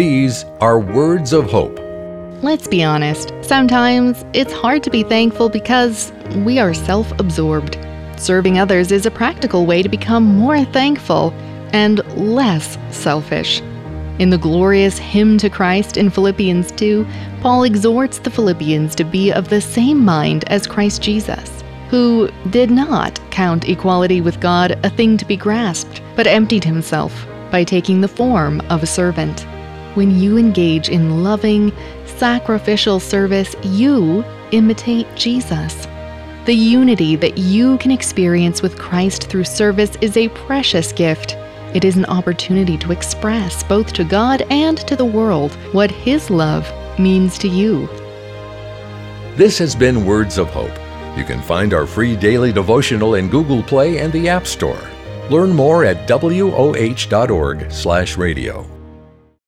These are words of hope. Let's be honest, sometimes it's hard to be thankful because we are self absorbed. Serving others is a practical way to become more thankful and less selfish. In the glorious hymn to Christ in Philippians 2, Paul exhorts the Philippians to be of the same mind as Christ Jesus, who did not count equality with God a thing to be grasped, but emptied himself by taking the form of a servant. When you engage in loving, sacrificial service, you imitate Jesus. The unity that you can experience with Christ through service is a precious gift. It is an opportunity to express, both to God and to the world, what His love means to you. This has been Words of Hope. You can find our free daily devotional in Google Play and the App Store. Learn more at woh.org/radio.